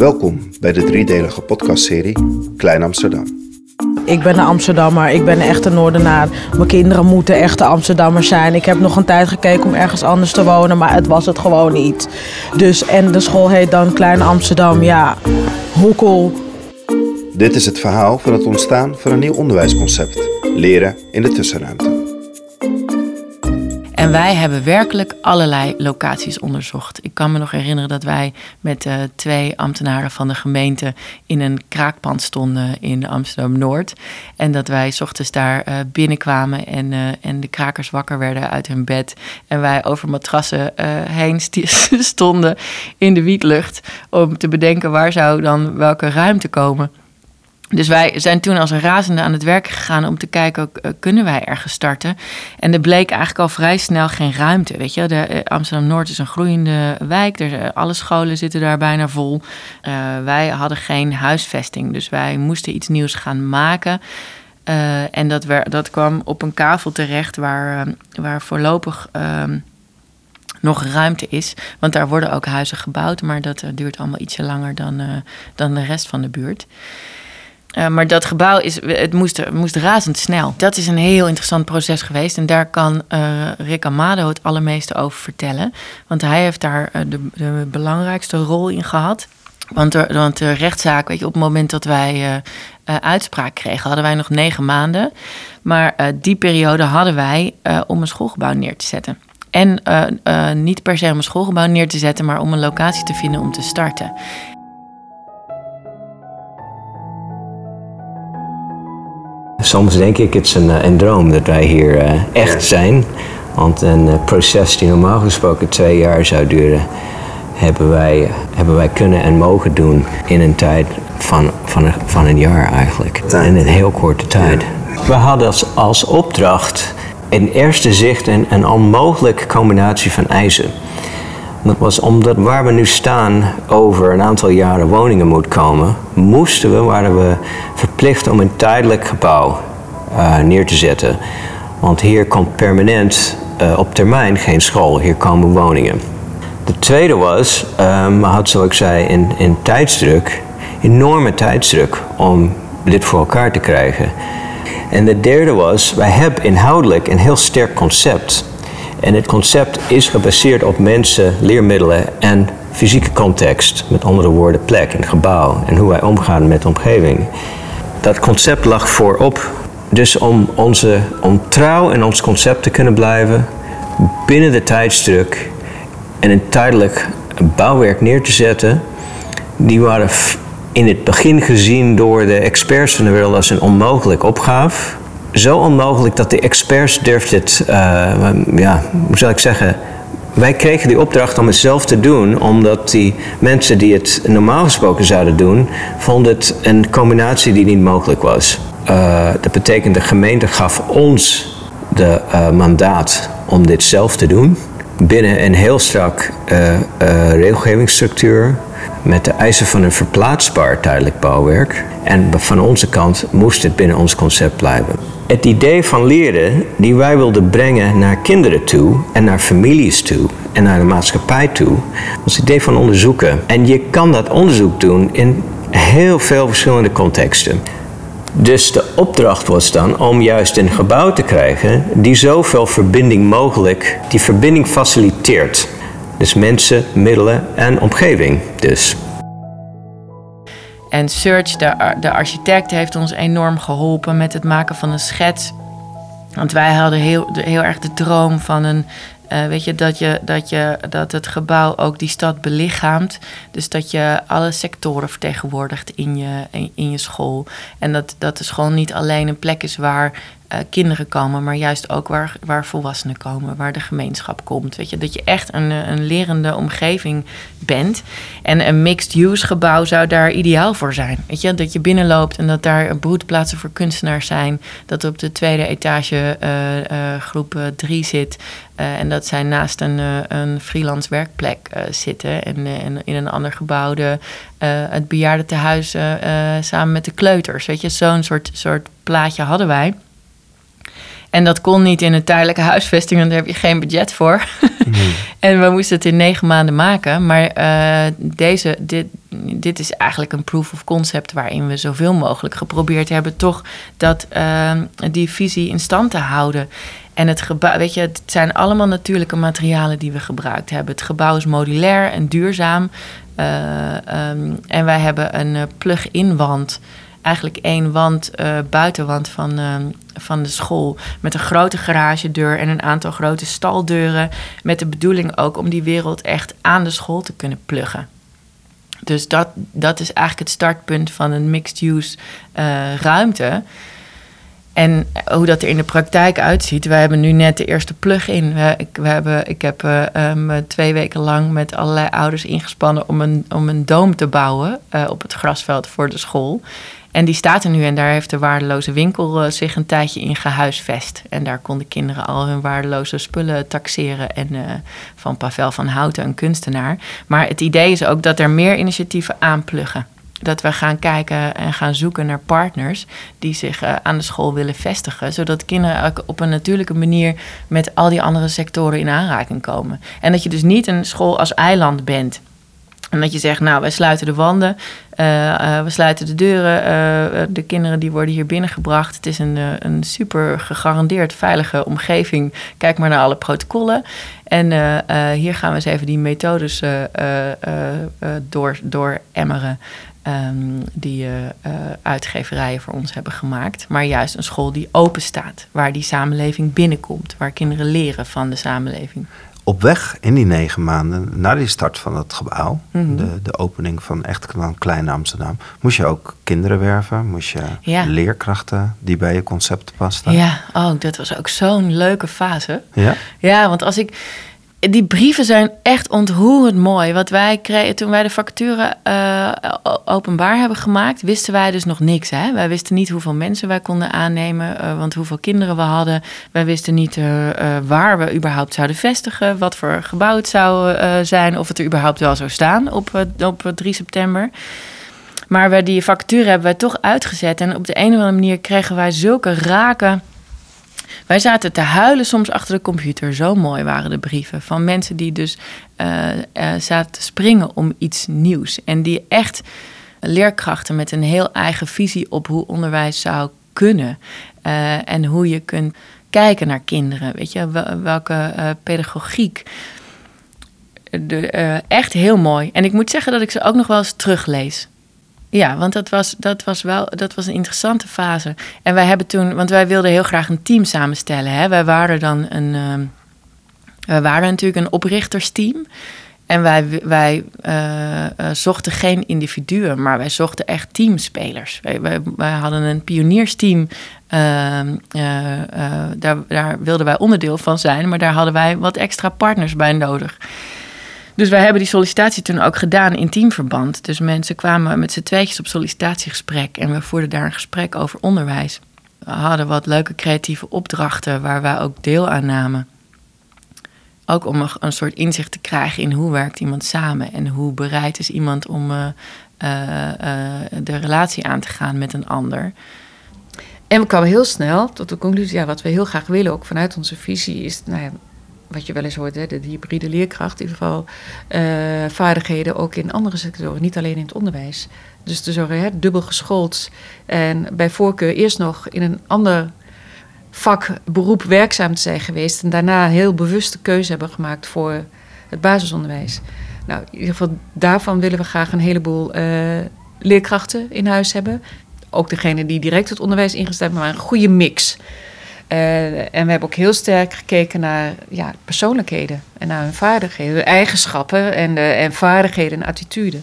Welkom bij de driedelige podcastserie Klein Amsterdam. Ik ben een Amsterdammer, ik ben een echte Noordenaar. Mijn kinderen moeten echte Amsterdammers zijn. Ik heb nog een tijd gekeken om ergens anders te wonen, maar het was het gewoon niet. Dus, en de school heet dan Klein Amsterdam, ja, hoekel. Dit is het verhaal van het ontstaan van een nieuw onderwijsconcept: leren in de tussenruimte. En wij hebben werkelijk allerlei locaties onderzocht. Ik kan me nog herinneren dat wij met uh, twee ambtenaren van de gemeente in een kraakpand stonden in Amsterdam Noord. En dat wij ochtends daar uh, binnenkwamen en, uh, en de krakers wakker werden uit hun bed. En wij over matrassen heen stonden in de wietlucht om te bedenken waar zou dan welke ruimte komen. Dus wij zijn toen als een razende aan het werk gegaan om te kijken, uh, kunnen wij ergens starten? En er bleek eigenlijk al vrij snel geen ruimte. Weet je, de, uh, Amsterdam-Noord is een groeiende wijk. Er, uh, alle scholen zitten daar bijna vol. wij hadden geen huisvesting, dus wij moesten iets nieuws gaan maken. en dat, dat kwam op een kavel terecht waar, waar voorlopig ehm, nog ruimte is. Want daar worden ook huizen gebouwd, maar dat duurt allemaal ietsje langer dan, dan de rest van de buurt. Uh, maar dat gebouw is, het moest, moest razendsnel. Dat is een heel interessant proces geweest. En daar kan uh, Rick Amado het allermeeste over vertellen. Want hij heeft daar uh, de, de, belangrijkste rol in gehad. Want, er, want de rechtszaak, weet je, op het moment dat wij uitspraak kregen, hadden wij nog negen maanden. Maar die periode hadden wij om een schoolgebouw neer te zetten. En niet per se om een schoolgebouw neer te zetten, maar om een locatie te vinden om te starten. Soms denk ik, het is een, eh, een droom dat wij hier uh, echt zijn. Want een uh, proces die normaal gesproken twee jaar zou duren, hebben wij, hebben wij kunnen en mogen doen in een tijd van, van, een, van een jaar eigenlijk. In een heel korte tijd. We hadden als, als opdracht in eerste zicht een, een onmogelijke combinatie van eisen. Dat was omdat waar we nu staan over een aantal jaren woningen moet komen, moesten we, waren we verplicht om een tijdelijk gebouw uh, neer te zetten. Want hier komt permanent uh, op termijn geen school, hier komen woningen. De tweede was, um, had zoals ik zei in, in tijdsdruk, enorme tijdsdruk om dit voor elkaar te krijgen. En de derde was, wij hebben inhoudelijk een heel sterk concept. En het concept is gebaseerd op mensen, leermiddelen en fysieke context. Met andere woorden, plek en gebouw en hoe wij omgaan met de omgeving. Dat concept lag voorop. Dus om, onze, om trouw in ons concept te kunnen blijven, binnen de tijdsdruk en een tijdelijk bouwwerk neer te zetten, die waren in het begin gezien door de experts van de wereld als een onmogelijk opgave zo onmogelijk dat de experts durfden het, uh, ja, hoe zal ik zeggen, wij kregen die opdracht om het zelf te doen, omdat die mensen die het normaal gesproken zouden doen, vonden het een combinatie die niet mogelijk was. Uh, dat betekent de gemeente gaf ons de uh, mandaat om dit zelf te doen. Binnen een heel strak regelgevingsstructuur, met de eisen van een verplaatsbaar tijdelijk bouwwerk. En van onze kant moest het binnen ons concept blijven. Het idee van leren die wij wilden brengen naar kinderen toe en naar families toe en naar de maatschappij toe, was het idee van onderzoeken. En je kan dat onderzoek doen in heel veel verschillende contexten. Dus de opdracht was dan om juist een gebouw te krijgen die zoveel verbinding mogelijk, die verbinding faciliteert. Dus mensen, middelen en omgeving dus. En Search, de, de architect, heeft ons enorm geholpen met het maken van een schets. Want wij hadden heel, heel erg de droom van een. Uh, weet je dat, je, dat je dat het gebouw ook die stad belichaamt. Dus dat je alle sectoren vertegenwoordigt in je, in, in je school. En dat, dat de school niet alleen een plek is waar uh, kinderen komen, maar juist ook waar, waar volwassenen komen, waar de gemeenschap komt. Weet je, dat je echt een, eh, een lerende omgeving bent. En een mixed-use gebouw zou daar ideaal voor zijn. Weet je, dat je binnenloopt en dat daar broedplaatsen voor kunstenaars zijn. Dat op de tweede etage uh, groep 3 zit. en dat zij naast een, een freelance werkplek zitten. En, en, in een ander gebouw de, het bejaardentehuis samen met de kleuters. Weet je, zo'n soort, soort plaatje hadden wij. En dat kon niet in een tijdelijke huisvesting, want daar heb je geen budget voor. en we moesten het in negen maanden maken. Maar eh, deze, dit, dit is eigenlijk een proof of concept waarin we zoveel mogelijk geprobeerd hebben toch dat uh, die visie in stand te houden. En het gebouw, weet je, het zijn allemaal natuurlijke materialen die we gebruikt hebben. Het gebouw is modulair en duurzaam. Uh, um, en wij hebben een plug-in wand. Eigenlijk één wand, uh, buitenwand van, ehm, van de school. Met een grote garagedeur en een aantal grote staldeuren. Met de bedoeling ook om die wereld echt aan de school te kunnen pluggen. Dus dat, dat is eigenlijk het startpunt van een mixed-use ruimte. En hoe dat er in de praktijk uitziet. We hebben nu net de eerste plug-in. We, ik, we hebben, ik heb uh, twee weken lang met allerlei ouders ingespannen om een, om een doom te bouwen op het grasveld voor de school. En die staat er nu en daar heeft de waardeloze winkel uh, zich een tijdje in gehuisvest. En daar konden kinderen al hun waardeloze spullen taxeren. En van Pavel van Houten, een kunstenaar. Maar het idee is ook dat er meer initiatieven aanpluggen dat we gaan kijken en gaan zoeken naar partners die zich uh, aan de school willen vestigen. Zodat kinderen op een natuurlijke manier met al die andere sectoren in aanraking komen. En dat je dus niet een school als eiland bent. En dat je zegt, nou, wij sluiten de wanden, uh, uh, we sluiten de deuren. Uh, de kinderen die worden hier binnengebracht. Het is een, een super gegarandeerd veilige omgeving. Kijk maar naar alle protocollen. En hier gaan we eens even die methodes door, door emmeren. Um, die uitgeverijen voor ons hebben gemaakt. Maar juist een school die open staat, waar die samenleving binnenkomt, waar kinderen leren van de samenleving. Op weg in die negen maanden, na die start van het gebouw, mm -hmm. de, de opening van echt Klein Amsterdam, moest je ook kinderen werven? Moest je ja. leerkrachten die bij je concept pasten? Ja, oh, dat was ook zo'n leuke fase. Ja? Ja, want als ik die brieven zijn echt ontroerend mooi. Wat wij toen wij de vacature uh, openbaar hebben gemaakt, wisten wij dus nog niks. Hè? Wij wisten niet hoeveel mensen wij konden aannemen, uh, want hoeveel kinderen we hadden. Wij wisten niet uh, waar we überhaupt zouden vestigen, wat voor gebouw het zou zijn, of het er überhaupt wel zou staan op, op 3 september. Maar we, die vacature hebben wij toch uitgezet. En op de een of andere manier kregen wij zulke raken wij zaten te huilen soms achter de computer. Zo mooi waren de brieven van mensen die dus uh, uh, zaten te springen om iets nieuws. En die echt leerkrachten met een heel eigen visie op hoe onderwijs zou kunnen. Uh, en hoe je kunt kijken naar kinderen. Weet je, welke pedagogiek. De, echt heel mooi. En ik moet zeggen dat ik ze ook nog wel eens teruglees. Ja, want dat was, dat was wel dat was een interessante fase. En wij hebben toen, want wij wilden heel graag een team samenstellen. Hè? Wij waren dan een. Uh, wij waren natuurlijk een oprichtersteam. En wij, wij uh, uh, zochten geen individuen, maar wij zochten echt teamspelers. Wij, wij, hadden een pioniersteam. Ehm, uh, daar, daar wilden wij onderdeel van zijn, maar daar hadden wij wat extra partners bij nodig. Dus wij hebben die sollicitatie toen ook gedaan in teamverband. Dus mensen kwamen met z'n tweetjes op sollicitatiegesprek en we voerden daar een gesprek over onderwijs. We hadden wat leuke creatieve opdrachten waar wij ook deel aan namen. Ook om een, soort inzicht te krijgen in hoe werkt iemand samen en hoe bereid is iemand om uh, uh, uh, de relatie aan te gaan met een ander. En we kwamen heel snel tot de conclusie, ja, wat we heel graag willen, ook vanuit onze visie, is nou ja, wat je wel eens hoort, hè, de hybride leerkracht, in ieder geval uh, vaardigheden ook in andere sectoren, niet alleen in het onderwijs. Dus te zorgen, hè, dubbel geschoold en bij voorkeur eerst nog in een ander vak, beroep werkzaam te zijn geweest en daarna heel bewuste keuze hebben gemaakt voor het basisonderwijs. Nou, in ieder geval daarvan willen we graag een heleboel uh, leerkrachten in huis hebben. Ook degene die direct het onderwijs ingesteld, maar een goede mix. Uh, en we hebben ook heel sterk gekeken naar ja, persoonlijkheden en naar hun vaardigheden, eigenschappen en, de, en vaardigheden en attitude.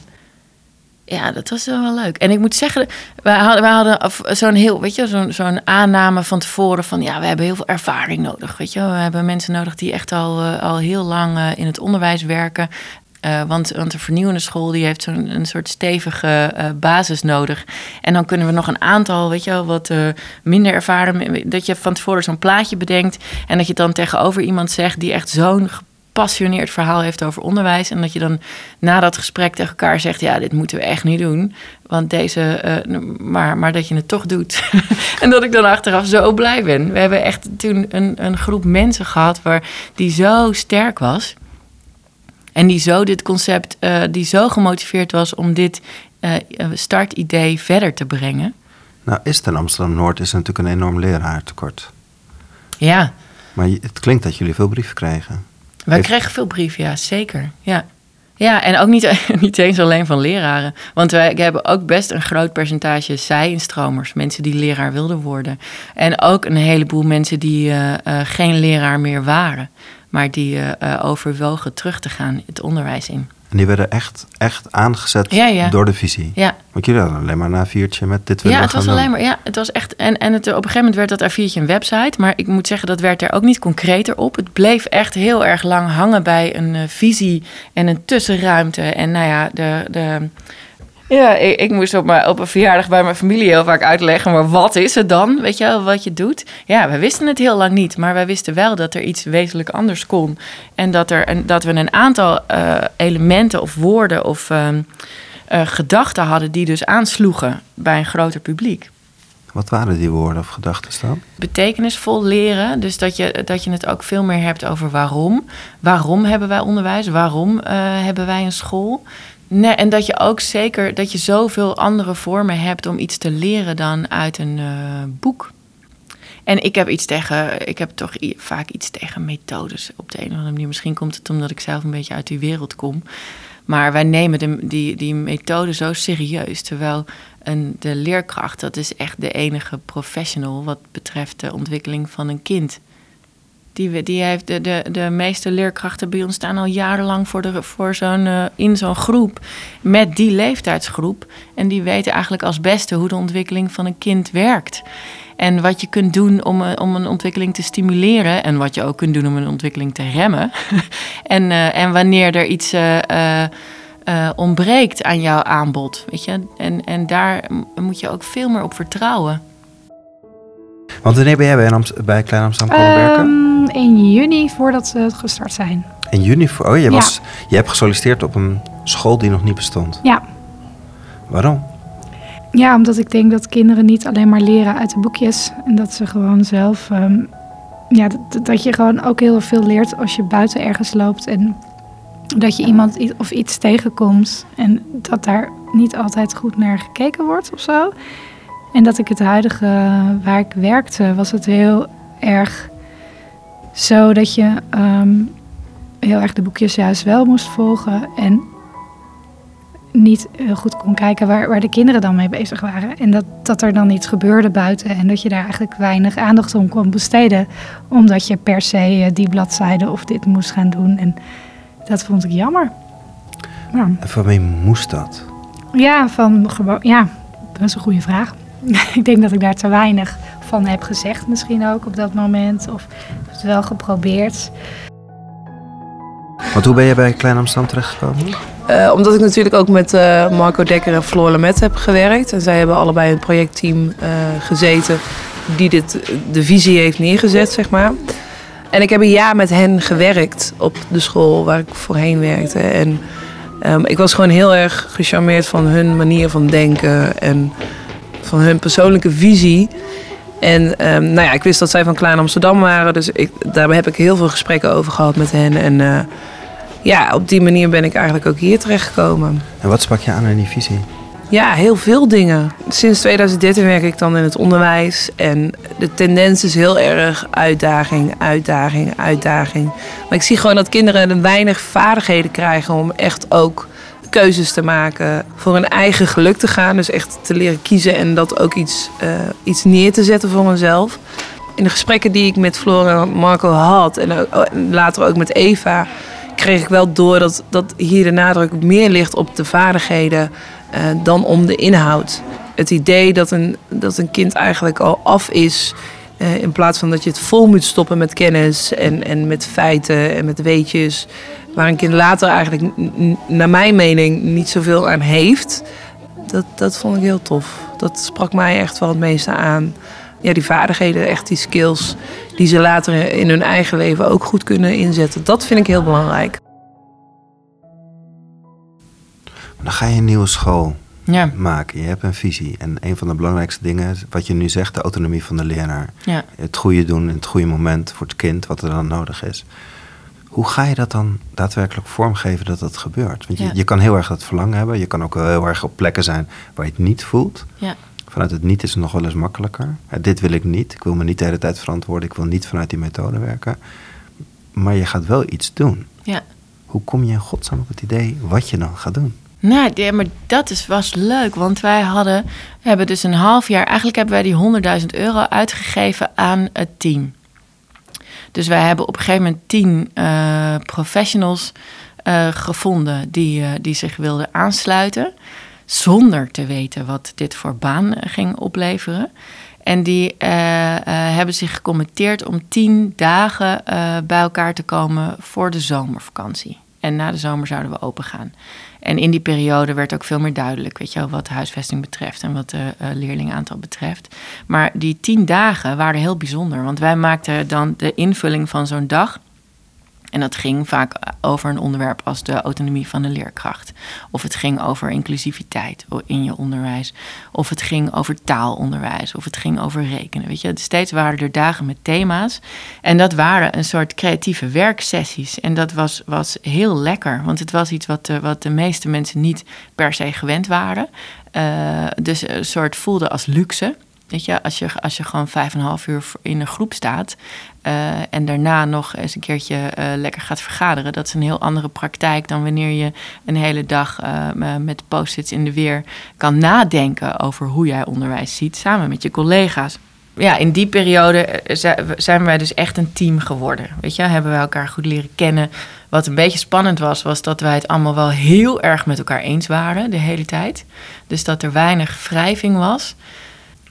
Ja, dat was wel leuk. En ik moet zeggen, wij hadden, wij hadden zo'n heel, weet je, zo'n zo'n aanname van tevoren van ja, we hebben heel veel ervaring nodig. Weet je, we hebben mensen nodig die echt al, uh, al heel lang in het onderwijs werken. Uh, want, want de vernieuwende school die heeft zo'n een soort stevige uh, basis nodig. En dan kunnen we nog een aantal, weet je wel, wat uh, minder ervaren. Dat je van tevoren zo'n plaatje bedenkt. En dat je dan tegenover iemand zegt die echt zo'n gepassioneerd verhaal heeft over onderwijs. En dat je dan na dat gesprek tegen elkaar zegt: Ja, dit moeten we echt niet doen. Want deze, eh, maar, maar dat je het toch doet. en dat ik dan achteraf zo blij ben. We hebben echt toen een, een groep mensen gehad waar die zo sterk was. En die zo dit concept, uh, die zo gemotiveerd was om dit uh, startidee verder te brengen. Nou, is het in Amsterdam-Noord is natuurlijk een enorm leraartekort. Ja. Maar het klinkt dat jullie veel brieven kregen. Wij kregen veel brieven, ja, zeker. Ja. Ja, en ook niet, niet eens alleen van leraren. Want wij hebben ook best een groot percentage zij-instromers. Mensen die leraar wilden worden. En ook een heleboel mensen die uh, uh, geen leraar meer waren. Maar die uh, overwogen terug te gaan het onderwijs in. En die werden echt, echt aangezet door de visie. Ja. Want jullie hadden alleen maar een A4'tje met dit willen Ja, het was alleen maar, ja, het was echt. En, en het, op een gegeven moment werd dat A4'tje een website. Maar ik moet zeggen, dat werd er ook niet concreter op. Het bleef echt heel erg lang hangen bij een uh, visie en een tussenruimte. En nou ja, de. de ja, ik, ik, moest op, mijn, op een verjaardag bij mijn familie heel vaak uitleggen, maar wat is het dan? Weet je wel, wat je doet? Ja, we wisten het heel lang niet, maar wij wisten wel dat er iets wezenlijk anders kon. En dat, er een, dat we een aantal uh, elementen of woorden of uh, uh, gedachten hadden die dus aansloegen bij een groter publiek. Wat waren die woorden of gedachten dan? Betekenisvol leren. Dus dat je, dat je het ook veel meer hebt over waarom. Waarom hebben wij onderwijs? Waarom hebben wij een school? Nee, en dat je ook zeker dat je zoveel andere vormen hebt om iets te leren dan uit een uh, boek. En ik heb iets tegen, ik heb toch vaak iets tegen methodes op de een of andere manier. Misschien komt het omdat ik zelf een beetje uit die wereld kom. Maar wij nemen die, die methode zo serieus. Terwijl een, de leerkracht, dat is echt de enige professional wat betreft de ontwikkeling van een kind. Die, die heeft de, de, de meeste leerkrachten bij ons staan al jarenlang voor de, voor zo'n, uh, in zo'n groep. Met die leeftijdsgroep. En die weten eigenlijk als beste hoe de ontwikkeling van een kind werkt. En wat je kunt doen om, om een ontwikkeling te stimuleren. En wat je ook kunt doen om een ontwikkeling te remmen. en, uh, en wanneer er iets uh, ontbreekt aan jouw aanbod. Weet je? En, en daar moet je ook veel meer op vertrouwen. Want wanneer ben jij bij, Amst bij Klein Amsterdam komen um, werken? In juni voordat ze gestart zijn. In juni? Voor, oh, je, was, je hebt gesolliciteerd op een school die nog niet bestond? Ja. Waarom? Ja, omdat ik denk dat kinderen niet alleen maar leren uit de boekjes. En dat ze gewoon zelf... Um, ja, dat, dat je gewoon ook heel veel leert als je buiten ergens loopt. En dat je iemand of iets tegenkomt. En dat daar niet altijd goed naar gekeken wordt of zo. En dat ik het huidige waar ik werkte, was het heel erg zo dat je um, heel erg de boekjes juist wel moest volgen. En niet heel goed kon kijken waar, waar de kinderen dan mee bezig waren. En dat, dat er dan iets gebeurde buiten. En dat je daar eigenlijk weinig aandacht om kon besteden. Omdat je per se die bladzijde of dit moest gaan doen. En dat vond ik jammer. Ja. En van wie moest dat? Ja, van gewoon. Ja, dat is een goede vraag. ik denk dat ik daar te weinig van heb gezegd, misschien ook op dat moment. Of het wel geprobeerd. Want hoe ben je bij Klein Amsterdam terechtgekomen? Uh, omdat ik natuurlijk ook met uh, Marco Dekker en Floor Lamet heb gewerkt. En zij hebben allebei een projectteam uh, gezeten die dit, de visie heeft neergezet, zeg maar. En ik heb een jaar met hen gewerkt op de school waar ik voorheen werkte. En um, ik was gewoon heel erg gecharmeerd van hun manier van denken en van hun persoonlijke visie. En um, nou ja, ik wist dat zij van Klein Amsterdam waren, dus ik, daar heb ik heel veel gesprekken over gehad met hen. En uh, ja, op die manier ben ik eigenlijk ook hier terechtgekomen. En wat sprak je aan in die visie? Ja, heel veel dingen. Sinds 2013 werk ik dan in het onderwijs. En de tendens is heel erg uitdaging, uitdaging, uitdaging. Maar ik zie gewoon dat kinderen weinig vaardigheden krijgen om echt ook keuzes te maken, voor hun eigen geluk te gaan. Dus echt te leren kiezen en dat ook iets, uh, iets neer te zetten voor mezelf. In de gesprekken die ik met Flora en Marco had en later ook met Eva, kreeg ik wel door dat, dat hier de nadruk meer ligt op de vaardigheden uh, dan om de inhoud. Het idee dat een, dat een kind eigenlijk al af is. Uh, in plaats van dat je het vol moet stoppen met kennis en, en met feiten en met weetjes. Waar een kind later eigenlijk, naar mijn mening, niet zoveel aan heeft. Dat, dat vond ik heel tof. Dat sprak mij echt wel het meeste aan. ja, die vaardigheden, echt die skills die ze later in hun eigen leven ook goed kunnen inzetten. Dat vind ik heel belangrijk. Dan ga je een nieuwe school ja. maken. Je hebt een visie. En een van de belangrijkste dingen, wat je nu zegt, de autonomie van de leraar. Ja. Het goede doen in het goede moment voor het kind, wat er dan nodig is. Hoe ga je dat dan daadwerkelijk vormgeven dat dat gebeurt? Want je, je kan heel erg dat verlangen hebben. Je kan ook heel erg op plekken zijn waar je het niet voelt. Ja. Vanuit het niet is het nog wel eens makkelijker. dit wil ik niet. Ik wil me niet de hele tijd verantwoorden. Ik wil niet vanuit die methode werken. Maar je gaat wel iets doen. Ja. Hoe kom je in godsnaam op het idee wat je dan gaat doen? Nou, ja, maar dat is, was leuk, want wij hadden, hebben dus een half jaar, eigenlijk hebben wij die 100.000 euro uitgegeven aan het team. Dus wij hebben op een gegeven moment tien uh, professionals uh, gevonden die, uh, die zich wilden aansluiten, zonder te weten wat dit voor baan ging opleveren. En die hebben zich gecommitteerd om tien dagen bij elkaar te komen voor de zomervakantie. En na de zomer zouden we open gaan. En in die periode werd ook veel meer duidelijk, weet je wel, wat de huisvesting betreft en wat de uh, leerlingaantal betreft. Maar die tien dagen waren heel bijzonder, want wij maakten dan de invulling van zo'n dag en dat ging vaak over een onderwerp als de autonomie van de leerkracht. Of het ging over inclusiviteit in je onderwijs. Of het ging over taalonderwijs. Of het ging over rekenen. Weet je, steeds waren er dagen met thema's. En dat waren een soort creatieve werksessies. En dat was, was heel lekker. Want het was iets wat de, wat de meeste mensen niet per se gewend waren. Uh, dus een soort voelde als luxe. Weet je, als je, als je gewoon vijf en een half uur in een groep staat uh, en daarna nog eens een keertje uh, lekker gaat vergaderen, dat is een heel andere praktijk dan wanneer je een hele dag uh, met post-its in de weer kan nadenken over hoe jij onderwijs ziet, samen met je collega's. Ja, in die periode zijn wij dus echt een team geworden. Weet je, hebben wij elkaar goed leren kennen. Wat een beetje spannend was, was dat wij het allemaal wel heel erg met elkaar eens waren de hele tijd. Dus dat er weinig wrijving was.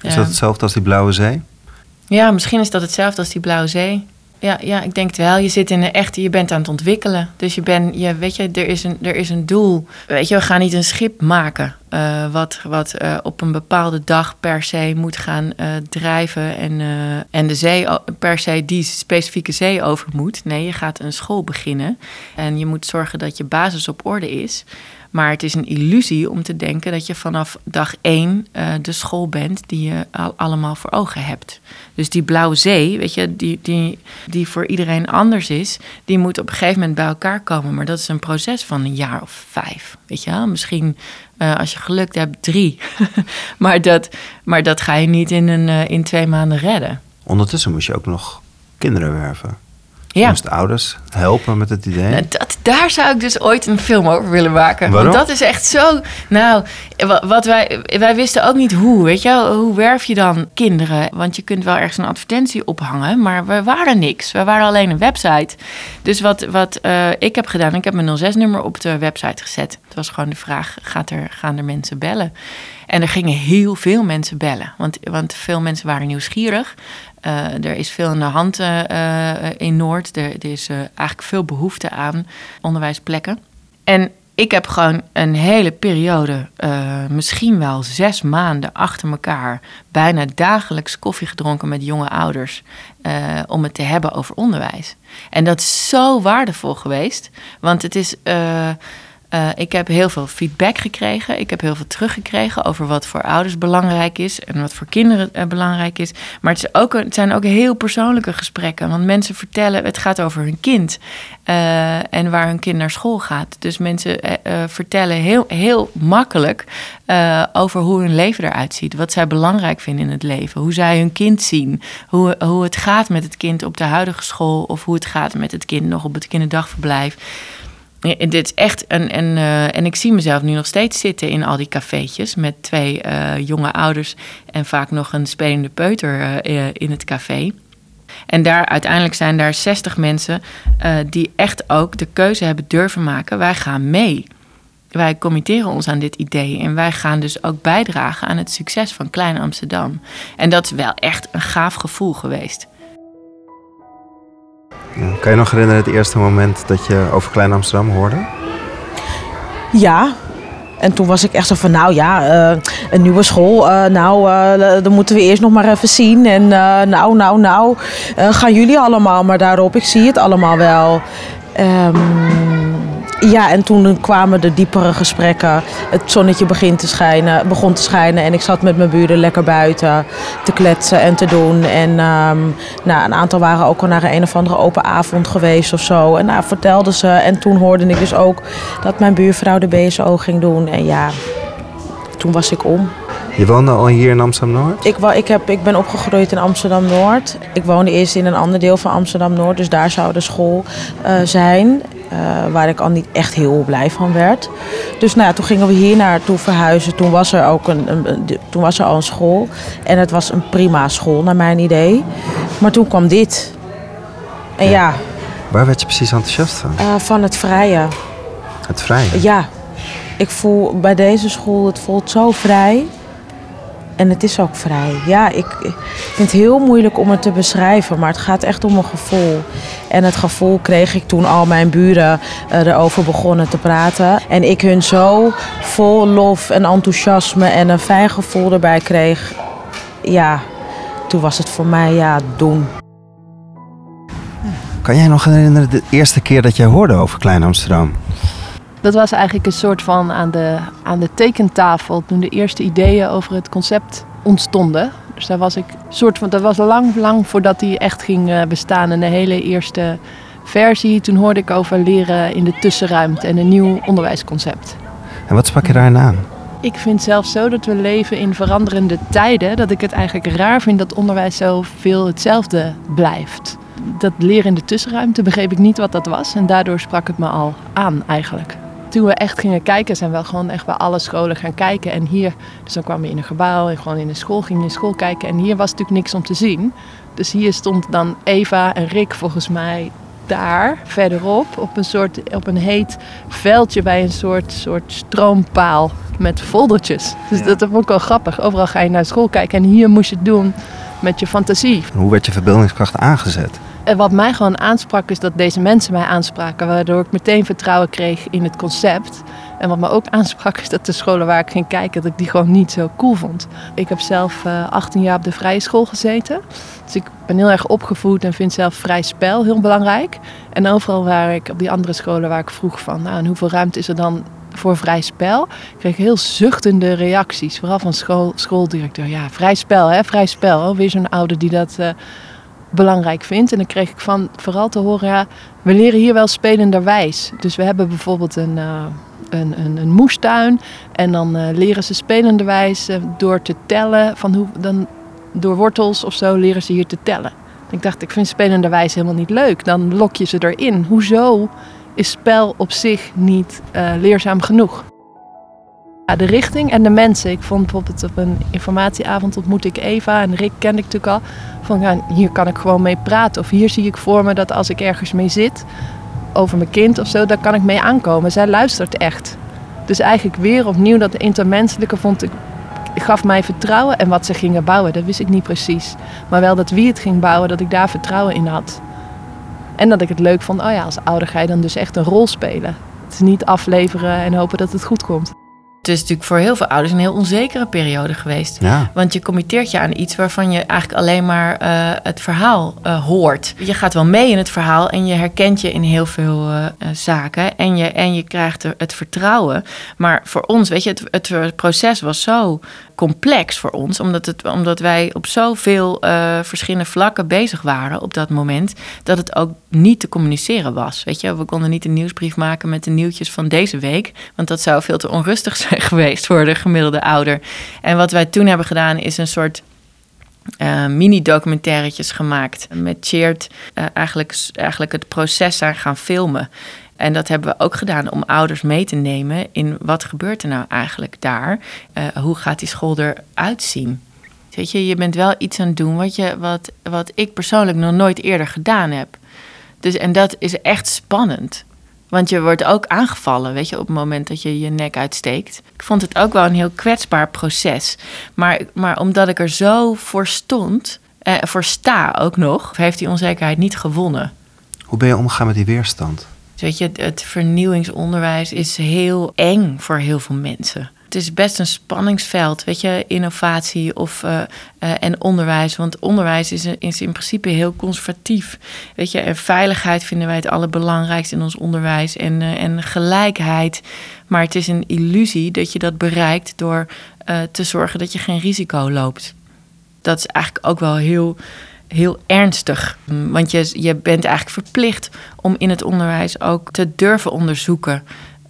Is dat hetzelfde als die Blauwe Zee? Ja, misschien is dat hetzelfde als die Blauwe Zee. Ja, ja, ik denk het wel. Je zit in een echte, je bent aan het ontwikkelen. Dus je bent, je, weet je, er is, een, er is een doel. Weet je, we gaan niet een schip maken uh, wat, wat uh, op een bepaalde dag per se moet gaan uh, drijven en, en de zee per se die specifieke zee over moet. Nee, je gaat een school beginnen en je moet zorgen dat je basis op orde is. Maar het is een illusie om te denken dat je vanaf dag één de school bent die je al allemaal voor ogen hebt. Dus die blauwe zee, weet je, die, die, die voor iedereen anders is, die moet op een gegeven moment bij elkaar komen. Maar dat is een proces van een jaar of vijf. Weet je wel? Misschien uh, als je gelukt hebt, drie. maar, dat, maar dat ga je niet in, een, uh, in twee maanden redden. Ondertussen moest je ook nog kinderen werven. Ja. Moest ouders helpen met het idee? Nou, dat, daar zou ik dus ooit een film over willen maken. Waarom? Want dat is echt zo. Nou, wat wij, wij wisten ook niet hoe. Weet je, hoe werf je dan kinderen? Want je kunt wel ergens een advertentie ophangen, maar we waren niks. We waren alleen een website. Dus wat, wat uh, ik heb gedaan, ik heb mijn 06-nummer op de website gezet. Het was gewoon de vraag: gaat er, gaan er mensen bellen? En er gingen heel veel mensen bellen. Want, want veel mensen waren nieuwsgierig. Uh, er is veel aan de hand uh, in Noord. Er, is eigenlijk veel behoefte aan onderwijsplekken. En ik heb gewoon een hele periode, misschien wel zes maanden achter elkaar, bijna dagelijks koffie gedronken met jonge ouders. om het te hebben over onderwijs. En dat is zo waardevol geweest. Want het is ik heb heel veel feedback gekregen. Ik heb heel veel teruggekregen over wat voor ouders belangrijk is en wat voor kinderen uh, belangrijk is. Maar het, ook, het, zijn ook heel persoonlijke gesprekken. Want mensen vertellen, het gaat over hun kind uh, en waar hun kind naar school gaat. Dus mensen vertellen heel, heel makkelijk over hoe hun leven eruit ziet. Wat zij belangrijk vinden in het leven. Hoe zij hun kind zien. Hoe, hoe het gaat met het kind op de huidige school. Of hoe het gaat met het kind nog op het kinderdagverblijf dit is echt een. een uh, en ik zie mezelf nu nog steeds zitten in al die cafeetjes met twee uh, jonge ouders en vaak nog een spelende peuter uh, in het café. En daar uiteindelijk zijn daar 60 mensen die echt ook de keuze hebben durven maken. Wij gaan mee. Wij committeren ons aan dit idee en wij gaan dus ook bijdragen aan het succes van Klein Amsterdam. En dat is wel echt een gaaf gevoel geweest. Kan je nog herinneren het eerste moment dat je over Klein Amsterdam hoorde? Ja, en toen was ik echt zo van, nou ja, uh, een nieuwe school. Uh, nou, uh, moeten we eerst nog maar even zien. En nou, nou, nou, gaan jullie allemaal maar daarop. Ik zie het allemaal wel. Um, ja, en toen kwamen de diepere gesprekken. Het zonnetje begint te schijnen, begon te schijnen. En ik zat met mijn buren lekker buiten te kletsen en te doen. En um, nou, een aantal waren ook al naar een of andere open avond geweest of zo. En nou, vertelden ze. En toen hoorde ik dus ook dat mijn buurvrouw de BSO ging doen. En ja, toen was ik om. Je woonde al hier in Amsterdam-Noord? Ik, ik, heb, ik ben opgegroeid in Amsterdam-Noord. Ik woonde eerst in een ander deel van Amsterdam-Noord. Dus daar zou de school uh, zijn. Uh, waar ik al niet echt heel blij van werd. Dus nou ja, toen gingen we hier naartoe verhuizen. Toen was er ook een, een, toen was er al een school. En het was een prima school, naar mijn idee. Maar toen kwam dit. En ja. ja waar werd je precies enthousiast van? Uh, van het vrije. Het vrije? Ja. Ik voel bij deze school, het voelt zo vrij. En het is ook vrij. Ja, ik, vind het heel moeilijk om het te beschrijven, maar het gaat echt om een gevoel. En het gevoel kreeg ik toen al mijn buren uh, erover begonnen te praten. En ik hun zo vol lof en enthousiasme en een fijn gevoel erbij kreeg. Ja, toen was het voor mij ja, doen. Kan jij nog herinneren de eerste keer dat jij hoorde over Klein Amsterdam? Dat was eigenlijk een soort van aan de, aan de tekentafel toen de eerste ideeën over het concept ontstonden. Dus daar was ik soort van, dat was lang, lang voordat die echt ging eh, bestaan. En de hele eerste versie, toen hoorde ik over leren in de tussenruimte en een nieuw onderwijsconcept. En wat sprak je daarin aan? Ik vind zelfs zo dat we leven in veranderende tijden, dat ik het eigenlijk raar vind dat onderwijs zo veel hetzelfde blijft. Dat leren in de tussenruimte begreep ik niet wat dat was en daardoor sprak het me al aan eigenlijk toen we echt gingen kijken, zijn we gewoon echt bij alle scholen gaan kijken. En hier, dus dan kwamen we in een gebouw en gewoon in de school, gingen in school kijken. En hier was natuurlijk niks om te zien. Dus hier stond dan Eva en Rick volgens mij daar verderop op een soort op een heet veldje bij een soort, soort stroompaal met foldertjes. Dus dat vond ik wel grappig. Overal ga je naar school kijken en hier moest je het doen met je fantasie. Hoe werd je verbeeldingskracht aangezet? En wat mij gewoon aansprak is dat deze mensen mij aanspraken, waardoor ik meteen vertrouwen kreeg in het concept. En wat me ook aansprak is dat de scholen waar ik ging kijken, dat ik die gewoon niet zo cool vond. Ik heb zelf uh, eh, 18 jaar op de vrije school gezeten. Dus ik ben heel erg opgevoed en vind zelf vrij spel heel belangrijk. En overal waar ik, op die andere scholen waar ik vroeg van, nou hoeveel ruimte is er dan voor vrij spel, kreeg heel zuchtende reacties. Vooral van school, schooldirecteur. Ja, vrij spel, hè, vrij spel. Oh, weer zo'n ouder die dat... Uh, belangrijk vindt. En dan kreeg ik van vooral te horen, ja, we leren hier wel spelenderwijs. Dus we hebben bijvoorbeeld een, uh, een, een, moestuin en dan uh, leren ze spelenderwijs uh, door te tellen, van hoe, dan, door wortels of zo leren ze hier te tellen. Ik dacht, ik vind spelenderwijs helemaal niet leuk. Dan lok je ze erin. Hoezo is spel op zich niet leerzaam genoeg? De richting en de mensen. Ik vond bijvoorbeeld op een informatieavond ontmoet ik Eva en Rick kende ik natuurlijk al. Van ja, hier kan ik gewoon mee praten. Of hier zie ik voor me dat als ik ergens mee zit, over mijn kind of zo, daar kan ik mee aankomen. Zij luistert echt. Dus eigenlijk weer opnieuw dat intermenselijke vond ik, gaf mij vertrouwen. En wat ze gingen bouwen, dat wist ik niet precies. Maar wel dat wie het ging bouwen, dat ik daar vertrouwen in had. En dat ik het leuk vond, oh ja, als ouder ga je dan dus echt een rol spelen. Het is niet afleveren en hopen dat het goed komt het is natuurlijk voor heel veel ouders een heel onzekere periode geweest. Want je committeert je aan iets waarvan je eigenlijk alleen maar uh, het verhaal uh, hoort. Je gaat wel mee in het verhaal en je herkent je in heel veel uh, zaken. En je, en je krijgt het vertrouwen. Maar voor ons, weet je, het, het proces was zo complex voor ons, omdat, het, omdat wij op zoveel uh, verschillende vlakken bezig waren op dat moment, dat het ook niet te communiceren was. Weet je, we konden niet een nieuwsbrief maken met de nieuwtjes van deze week, want dat zou veel te onrustig zijn geweest voor de gemiddelde ouder. En wat wij toen hebben gedaan is een soort uh, mini-documentairtjes gemaakt met Cheert uh, eigenlijk, eigenlijk het proces zijn gaan filmen. En dat hebben we ook gedaan om ouders mee te nemen in wat gebeurt er nou eigenlijk daar? Uh, hoe gaat die school eruit zien? Weet je, je bent wel iets aan het doen wat, je, wat, wat ik persoonlijk nog nooit eerder gedaan heb. Dus, en dat is echt spannend. Want je wordt ook aangevallen, weet je, op het moment dat je je nek uitsteekt. Ik vond het ook wel een heel kwetsbaar proces. Maar, maar omdat ik er zo voor stond, eh, voor sta ook nog, heeft die onzekerheid niet gewonnen. Hoe ben je omgegaan met die weerstand? Weet je, het vernieuwingsonderwijs is heel eng voor heel veel mensen. Het is best een spanningsveld, weet je, innovatie of, uh, en onderwijs. Want onderwijs is, in principe heel conservatief. Weet je, en veiligheid vinden wij het allerbelangrijkste in ons onderwijs en, en gelijkheid. Maar het is een illusie dat je dat bereikt door te zorgen dat je geen risico loopt. Dat is eigenlijk ook wel heel heel ernstig. Want je, je bent eigenlijk verplicht om in het onderwijs ook te durven onderzoeken.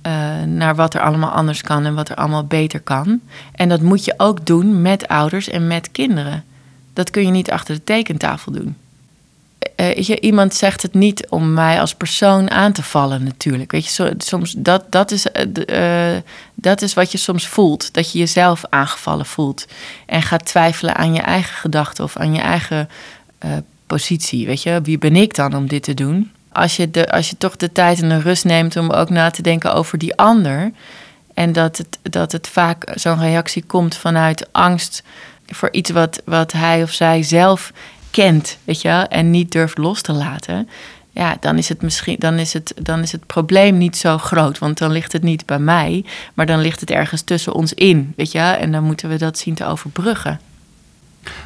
Uh, naar wat er allemaal anders kan en wat er allemaal beter kan. En dat moet je ook doen met ouders en met kinderen. Dat kun je niet achter de tekentafel doen. Je, iemand zegt het niet om mij als persoon aan te vallen, natuurlijk. Weet je, soms dat, dat, is, dat is wat je soms voelt. Dat je jezelf aangevallen voelt. En gaat twijfelen aan je eigen gedachten of aan je eigen uh, positie. Weet je, wie ben ik dan om dit te doen? Als je, de, als je toch de tijd en de rust neemt om ook na te denken over die ander. En dat het, dat het vaak zo'n reactie komt vanuit angst voor iets wat, wat hij of zij zelf kent, weet je, en niet durft los te laten. Ja, dan is het misschien dan is het, dan is het probleem niet zo groot. Want dan ligt het niet bij mij, maar dan ligt het ergens tussen ons in. Weet je, en dan moeten we dat zien te overbruggen.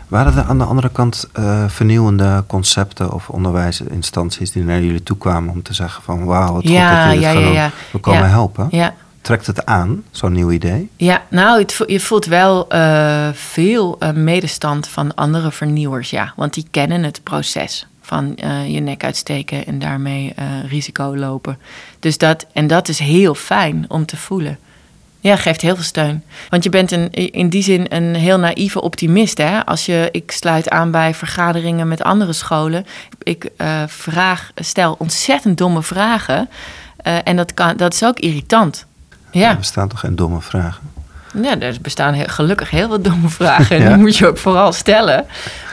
Waren er aan de andere kant uh, vernieuwende concepten of onderwijsinstanties die naar jullie toe kwamen om te zeggen van wauw, wat ja, goed dat jullie ja, het ja, we komen helpen? Ja. Trekt het aan, zo'n nieuw idee? Ja, nou, het, je voelt wel uh, veel uh, medestand van andere vernieuwers, ja. Want die kennen het proces van je nek uitsteken en daarmee risico lopen. Dus dat, en dat is heel fijn om te voelen. Ja, geeft heel veel steun. Want je bent een, in die zin een heel naïeve optimist. Hè? Als je, ik sluit aan bij vergaderingen met andere scholen. Ik uh, vraag, stel ontzettend domme vragen. Uh, en dat, kan, dat is ook irritant. Ja. Er bestaan toch geen domme vragen? Ja, er bestaan heel, gelukkig heel veel domme vragen. En die moet je ook vooral stellen.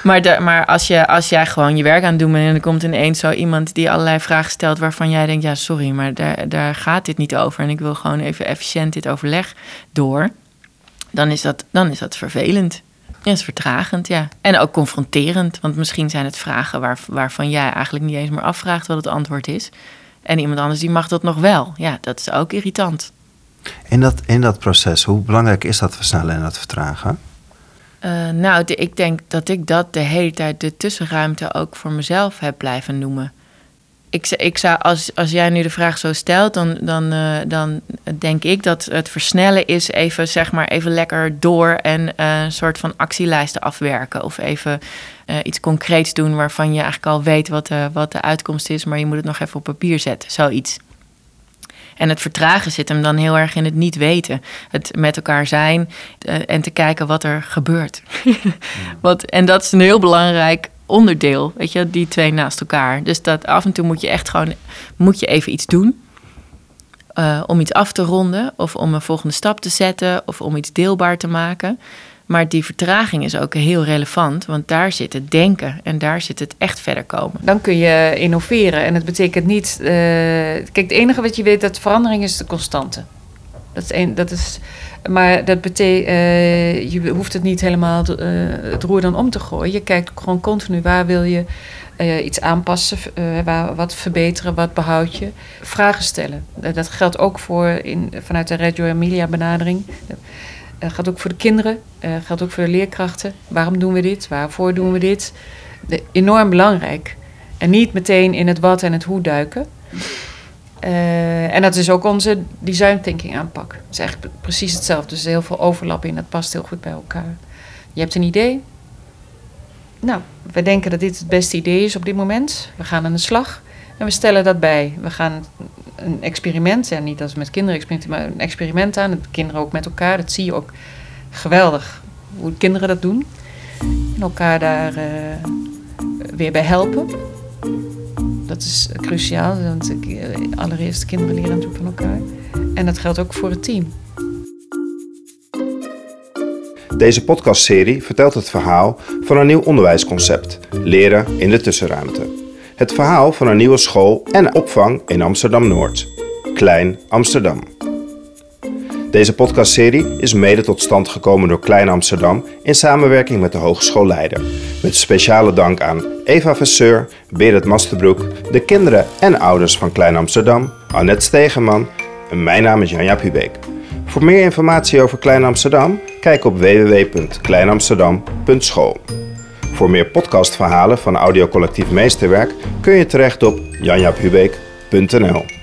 Maar, de, maar als, je, als jij gewoon je werk aan het doen bent... en er komt ineens zo iemand die allerlei vragen stelt... waarvan jij denkt, ja, sorry, maar daar, daar gaat dit niet over... en ik wil gewoon even efficiënt dit overleg door... dan is dat, dan is dat vervelend. Ja, is vertragend, ja. En ook confronterend. Want misschien zijn het vragen waar, waarvan jij eigenlijk niet eens meer afvraagt... wat het antwoord is. En iemand anders die mag dat nog wel. Ja, dat is ook irritant. In dat, in dat proces, hoe belangrijk is dat versnellen en dat vertragen? Uh, nou, ik denk dat ik dat de hele tijd de tussenruimte ook voor mezelf heb blijven noemen. Ik, ik zou, als, als jij nu de vraag zo stelt, dan, dan, uh, dan denk ik dat het versnellen is even, zeg maar, even lekker door en uh, een soort van actielijsten afwerken. Of even iets concreets doen waarvan je eigenlijk al weet wat wat de uitkomst is, maar je moet het nog even op papier zetten. Zoiets. En het vertragen zit hem dan heel erg in het niet weten. Het met elkaar zijn uh, en te kijken wat er gebeurt. wat, en dat is een heel belangrijk onderdeel, weet je, die twee naast elkaar. Dus dat af en toe moet je echt gewoon, moet je even iets doen. Uh, om iets af te ronden of om een volgende stap te zetten of om iets deelbaar te maken. Maar die vertraging is ook heel relevant, want daar zit het denken en daar zit het echt verder komen. Dan kun je innoveren en het betekent niet. Uh, kijk, het enige wat je weet dat verandering is de constante. Dat is, dat is maar dat betekent, uh, je hoeft het niet helemaal uh, het roer dan om te gooien. Je kijkt gewoon continu waar wil je uh, iets aanpassen, waar, wat verbeteren, wat behoud je. Vragen stellen. dat geldt ook voor in, vanuit de Reggio Emilia benadering. Dat gaat ook voor de kinderen, uh, geldt ook voor de leerkrachten. Waarom doen we dit? Waarvoor doen we dit? Enorm belangrijk. En niet meteen in het wat en het hoe duiken. Uh, en dat is ook onze design thinking aanpak. Het is eigenlijk precies hetzelfde. Dus heel veel overlap in, dat past heel goed bij elkaar. Je hebt een idee. Nou, we denken dat dit het beste idee is op dit moment. We gaan aan de slag en we stellen dat bij. We gaan een experiment, ja, niet als met kinderen maar een experiment aan. De kinderen ook met elkaar, dat zie je ook geweldig hoe kinderen dat doen. En elkaar daar uh, weer bij helpen. Dat is cruciaal, want uh, allereerst kinderen leren natuurlijk van elkaar. En dat geldt ook voor het team. Deze podcastserie vertelt het verhaal van een nieuw onderwijsconcept: leren in de tussenruimte. Het verhaal van een nieuwe school en opvang in Amsterdam Noord. Klein Amsterdam. Deze podcastserie is mede tot stand gekomen door Klein Amsterdam in samenwerking met de Hogeschool Leiden. Met speciale dank aan Eva Vesseur, Berit Masterbroek, de kinderen en ouders van Klein Amsterdam, Annette Stegeman en mijn naam is Janja Pubeek. Voor meer informatie over Klein Amsterdam, kijk op www.kleinamsterdam.school. Voor meer podcastverhalen van Audiocollectief Meesterwerk kun je terecht op janjaphubeek.nl.